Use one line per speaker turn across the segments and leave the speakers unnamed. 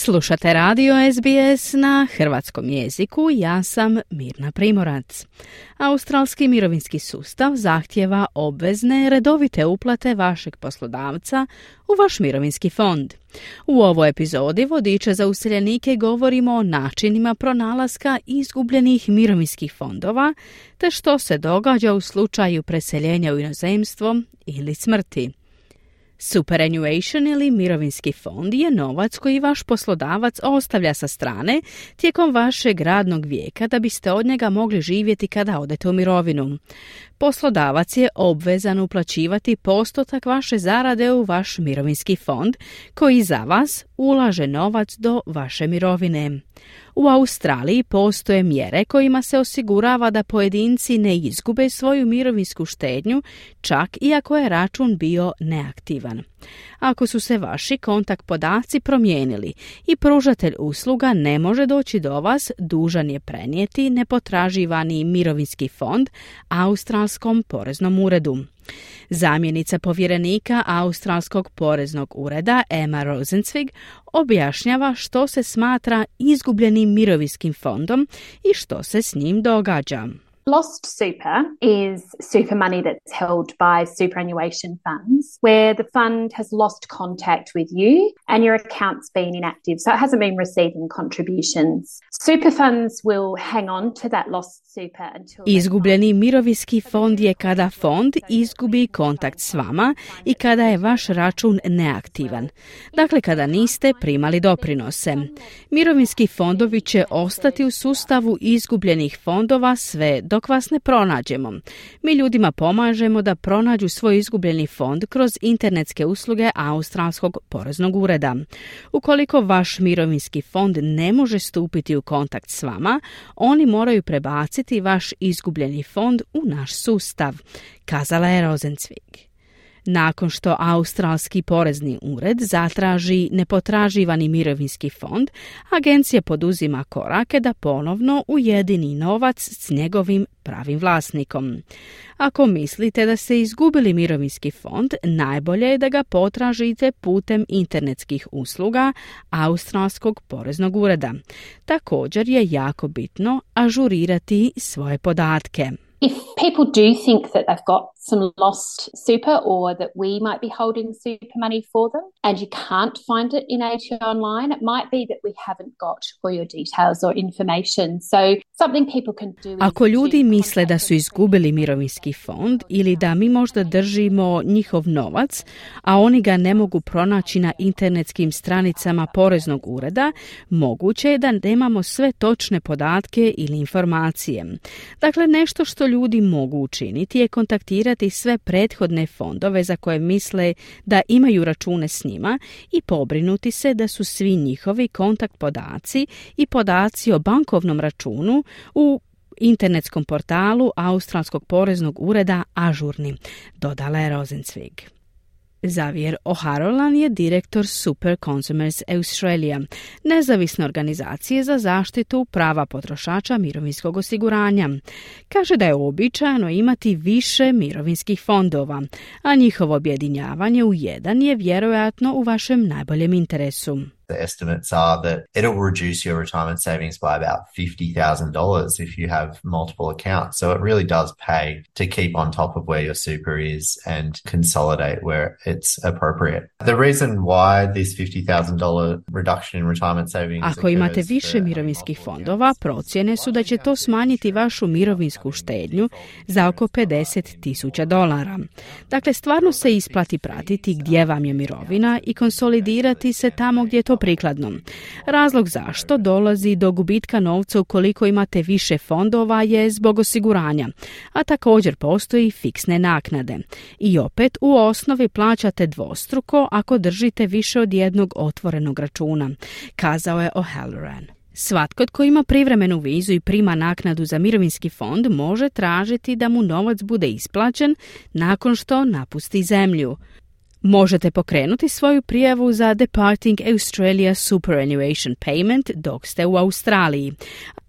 Slušate radio SBS na hrvatskom jeziku, ja sam Mirna Primorac. Australski mirovinski sustav zahtjeva obvezne redovite uplate vašeg poslodavca u vaš mirovinski fond. U ovoj epizodi vodiče za useljenike govorimo o načinima pronalaska izgubljenih mirovinskih fondova te što se događa u slučaju preseljenja u inozemstvo ili smrti. Superannuation ili mirovinski fond je novac koji vaš poslodavac ostavlja sa strane tijekom vašeg radnog vijeka da biste od njega mogli živjeti kada odete u mirovinu. Poslodavac je obvezan uplaćivati postotak vaše zarade u vaš mirovinski fond koji za vas ulaže novac do vaše mirovine. U Australiji postoje mjere kojima se osigurava da pojedinci ne izgube svoju mirovinsku štednju čak i ako je račun bio neaktivan. Ako su se vaši kontakt podaci promijenili i pružatelj usluga ne može doći do vas, dužan je prenijeti nepotraživani mirovinski fond Australskom poreznom uredu. Zamjenica povjerenika Australskog poreznog ureda Emma Rosenzweig objašnjava što se smatra izgubljenim mirovinskim fondom i što se s njim događa.
Lost super is super money that's held by superannuation funds where the fund has lost contact with you and your account's been inactive, so it hasn't been receiving contributions. Super funds will hang on to that lost super until...
Izgubljeni mirovinski fond je kada fond izgubi kontakt s vama i kada je vaš račun neaktivan. Dakle, kada niste primali doprinose. Mirovinski fondovi će ostati u sustavu izgubljenih fondova sve do dok vas ne pronađemo. Mi ljudima pomažemo da pronađu svoj izgubljeni fond kroz internetske usluge Australskog poreznog ureda. Ukoliko vaš mirovinski fond ne može stupiti u kontakt s vama, oni moraju prebaciti vaš izgubljeni fond u naš sustav, kazala je Rosenzweig. Nakon što Australski porezni ured zatraži nepotraživani mirovinski fond, agencija poduzima korake da ponovno ujedini novac s njegovim pravim vlasnikom. Ako mislite da ste izgubili mirovinski fond, najbolje je da ga potražite putem internetskih usluga Australskog poreznog ureda. Također je jako bitno ažurirati svoje podatke.
If people do think that they've got some lost super or that we might be holding super money for them and you can't find it in ATO online, it might be that we haven't got all your details or information. So something people can do
Ako ljudi misle da su izgubili mirovinski fond ili da mi možda držimo njihov novac, a oni ga ne mogu pronaći na internetskim stranicama poreznog ureda, moguće je da nemamo sve točne podatke ili informacije. Dakle, nešto što ljudi mogu učiniti je kontaktirati sve prethodne fondove za koje misle da imaju račune s njima i pobrinuti se da su svi njihovi kontakt podaci i podaci o bankovnom računu u internetskom portalu Australskog poreznog ureda ažurni, dodala je Rosenzweig. Xavier O'Harolan je direktor Super Consumers Australia, nezavisne organizacije za zaštitu prava potrošača mirovinskog osiguranja. Kaže da je običajno imati više mirovinskih fondova, a njihovo objedinjavanje u jedan je vjerojatno u vašem najboljem interesu.
The estimates are that it'll reduce your retirement savings by about $50,000 if you have multiple accounts. So it really does pay to keep on top of where your super is and consolidate where it's appropriate. The reason why this $50,000 reduction in retirement savings
Ako imate više mirovinskih fondova, procjene su da će to smanjiti vašu mirovinsku štednju za oko 50 tisuća dolara. Dakle, stvarno se isplati pratiti gdje vam je mirovina i konsolidirati se tamo gdje to prikladno. Razlog zašto dolazi do gubitka novca ukoliko imate više fondova je zbog osiguranja, a također postoji fiksne naknade. I opet u osnovi plaćate dvostruko ako držite više od jednog otvorenog računa, kazao je O'Halloran. Svatko tko ima privremenu vizu i prima naknadu za mirovinski fond može tražiti da mu novac bude isplaćen nakon što napusti zemlju. Možete pokrenuti svoju prijavu za Departing Australia Superannuation Payment dok ste u Australiji,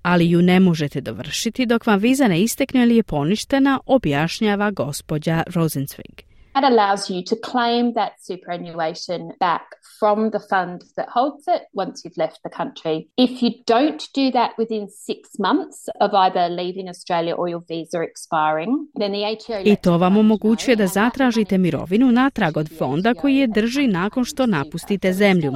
ali ju ne možete dovršiti dok vam viza ne istekne ili je poništena, objašnjava gospođa Rosenzweig.
That allows you to claim that superannuation back from the fund that holds it once you've left the country. If you don't do that within six months of either leaving Australia or your visa expiring, then the ATO...
I to vam omogućuje da zatražite mirovinu natrag od fonda koji je drži nakon što napustite zemlju.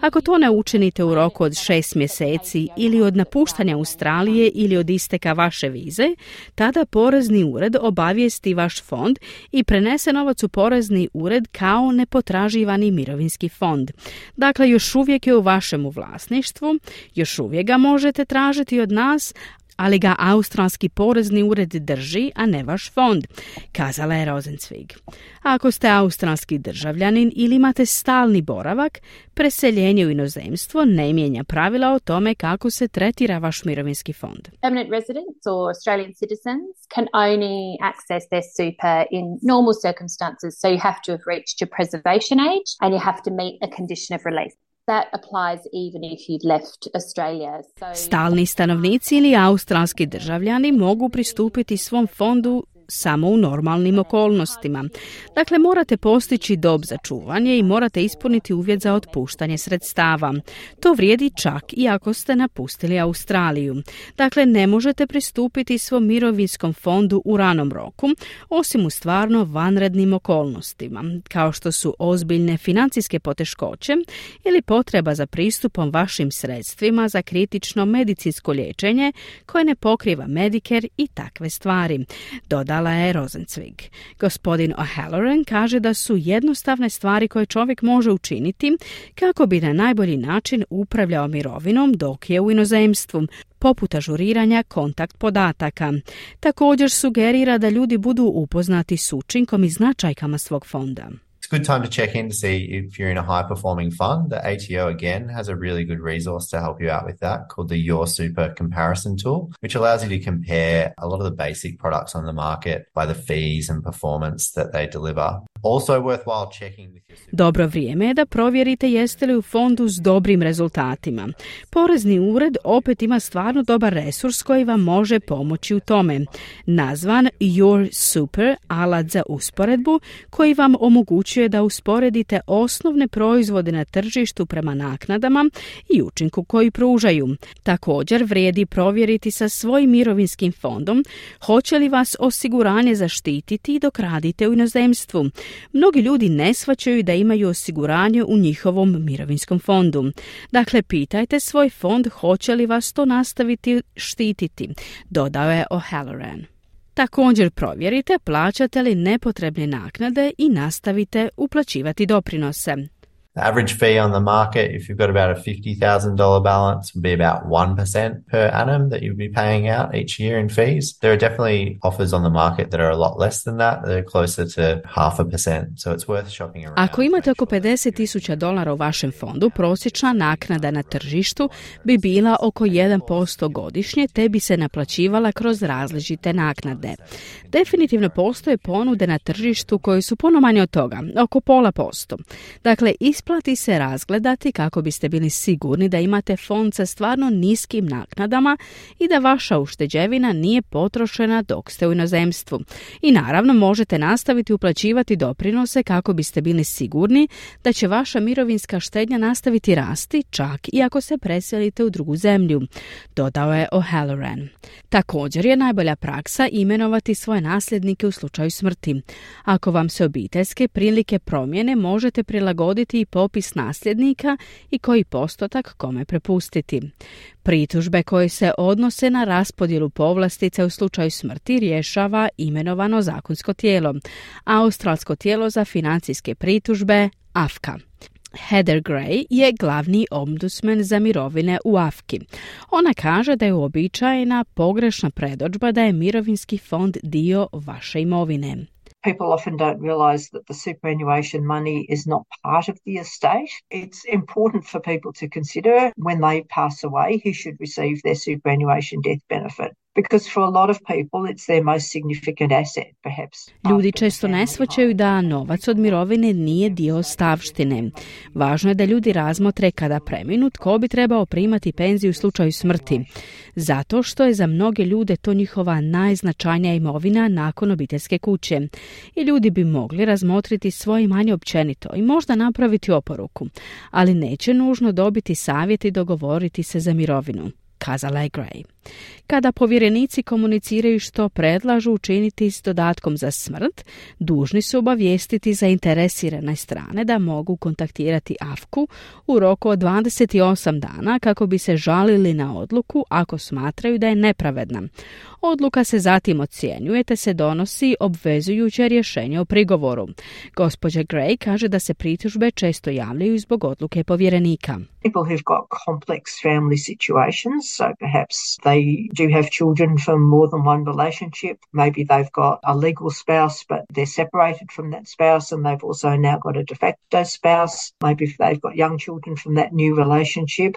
Ako to ne učinite u roku od šest mjeseci ili od napuštanja Australije ili od isteka vaše vize, tada porezni ured obavijesti vaš fond i prenese novac u porezni ured kao nepotraživani mirovinski fond. Dakle, još uvijek je u vašemu vlasništvu, još uvijek ga možete tražiti od nas, ali ga australski porezni ured drži, a ne vaš fond, kazala je Rosenzweig. Ako ste australski državljanin ili imate stalni boravak, preseljenje u inozemstvo ne mijenja pravila o tome kako se tretira vaš mirovinski fond.
Permanent residents or Australian citizens can only access their super in normal circumstances, so you have to have reached your preservation age and you have to meet a condition of release.
Stalni stanovnici ili australski državljani mogu pristupiti svom fondu samo u normalnim okolnostima. Dakle, morate postići dob za čuvanje i morate ispuniti uvjet za otpuštanje sredstava. To vrijedi čak i ako ste napustili Australiju. Dakle, ne možete pristupiti svom mirovinskom fondu u ranom roku, osim u stvarno vanrednim okolnostima, kao što su ozbiljne financijske poteškoće ili potreba za pristupom vašim sredstvima za kritično medicinsko liječenje koje ne pokriva Medicare i takve stvari. Doda dodala je Rosenzweig. Gospodin O'Halloran kaže da su jednostavne stvari koje čovjek može učiniti kako bi na najbolji način upravljao mirovinom dok je u inozemstvu, poput ažuriranja kontakt podataka. Također sugerira da ljudi budu upoznati s učinkom i značajkama svog fonda.
It's a good time to check in to see if you're in a high performing fund. The ATO again has a really good resource to help you out with that called the Your Super comparison tool, which allows you to compare a lot of the basic products on the market by the fees and performance that they deliver.
Dobro vrijeme je da provjerite jeste li u fondu s dobrim rezultatima. Porezni ured opet ima stvarno dobar resurs koji vam može pomoći u tome. Nazvan Your Super, alat za usporedbu koji vam omogućuje omogućuje da usporedite osnovne proizvode na tržištu prema naknadama i učinku koji pružaju. Također vrijedi provjeriti sa svojim mirovinskim fondom hoće li vas osiguranje zaštititi dok radite u inozemstvu. Mnogi ljudi ne shvaćaju da imaju osiguranje u njihovom mirovinskom fondu. Dakle, pitajte svoj fond hoće li vas to nastaviti štititi, dodao je O'Halloran. Također provjerite plaćate li nepotrebne naknade i nastavite uplaćivati doprinose.
The average fee on the market, if you've got about a $50,000 balance, would be about 1% per annum that you'd be paying out each year in fees. There are definitely offers on the market that are a lot less than that. They're closer to half a percent. So it's worth shopping around.
Ako imate oko 50 tisuća dolara u vašem fondu, prosječna naknada na tržištu bi bila oko 1% godišnje, te bi se naplaćivala kroz različite naknade. Definitivno postoje ponude na tržištu koje su puno manje od toga, oko pola posto. Dakle, isplati se razgledati kako biste bili sigurni da imate fond sa stvarno niskim naknadama i da vaša ušteđevina nije potrošena dok ste u inozemstvu. I naravno možete nastaviti uplaćivati doprinose kako biste bili sigurni da će vaša mirovinska štednja nastaviti rasti čak i ako se preselite u drugu zemlju, dodao je O'Halloran. Također je najbolja praksa imenovati svoje nasljednike u slučaju smrti. Ako vam se obiteljske prilike promjene, možete prilagoditi i popis nasljednika i koji postotak kome prepustiti. Pritužbe koje se odnose na raspodjelu povlastice u slučaju smrti rješava imenovano zakonsko tijelo, Australsko tijelo za financijske pritužbe AFKA. Heather Gray je glavni ombudsman za mirovine u Afki. Ona kaže da je uobičajena pogrešna predođba da je mirovinski fond dio vaše imovine.
People often don't realise that the superannuation money is not part of the estate. It's important for people to consider when they pass away who should receive their superannuation death benefit. Because for a lot of people it's their most significant asset perhaps.
Ljudi često ne shvaćaju da novac od mirovine nije dio stavštine. Važno je da ljudi razmotre kada preminu tko bi trebao primati penziju u slučaju smrti. Zato što je za mnoge ljude to njihova najznačajnija imovina nakon obiteljske kuće. I ljudi bi mogli razmotriti svoje manje općenito i možda napraviti oporuku, ali neće nužno dobiti savjet i dogovoriti se za mirovinu kazala je Gray. Kada povjerenici komuniciraju što predlažu učiniti s dodatkom za smrt, dužni su obavijestiti zainteresirane strane da mogu kontaktirati AFKU u roku od 28 dana kako bi se žalili na odluku ako smatraju da je nepravedna. Odluka se zatim ocjenjuje te se donosi obvezujuće rješenje o prigovoru. Gospođa Gray kaže da se pritužbe često javljaju zbog odluke povjerenika.
People who've got complex family situations, so perhaps they do have children from more than one relationship. Maybe they've got a legal spouse, but they're separated from that spouse and they've also now got a de facto spouse. Maybe they've got young children from that new relationship.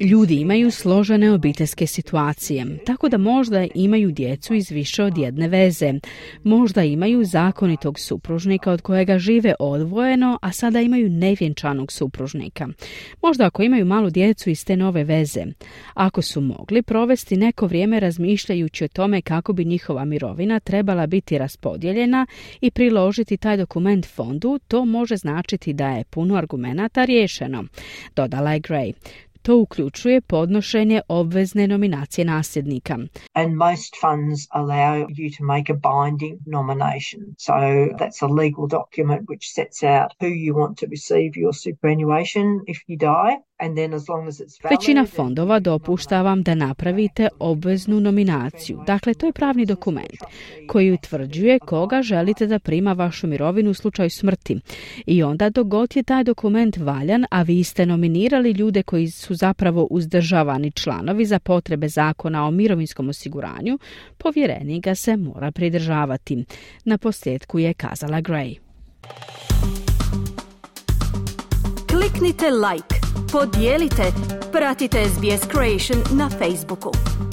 Ljudi imaju složene obiteljske situacije, tako da možda imaju djecu iz više od jedne veze. Možda imaju zakonitog supružnika od kojega žive odvojeno, a sada imaju nevjenčanog supružnika. Možda ako imaju malu djecu iz te nove veze. Ako su mogli provesti neko vrijeme razmišljajući o tome kako bi njihova mirovina trebala biti raspodijeljena i priložiti taj dokument fondu, to može značiti da je puno argumenata riješeno. Dodala Like Gray. To uključuje podnošenje obvezne nominacije nasljednika.
And most funds allow you to make a binding nomination. So that's a legal document which sets out who you want to receive your superannuation if you die.
Većina fondova dopušta vam da napravite obveznu nominaciju. Dakle, to je pravni dokument koji utvrđuje koga želite da prima vašu mirovinu u slučaju smrti. I onda dok god je taj dokument valjan, a vi ste nominirali ljude koji su zapravo uzdržavani članovi za potrebe zakona o mirovinskom osiguranju, povjerenik ga se mora pridržavati. Na posljedku je kazala Gray.
Kliknite like, podijelite, pratite SBS Creation na Facebooku.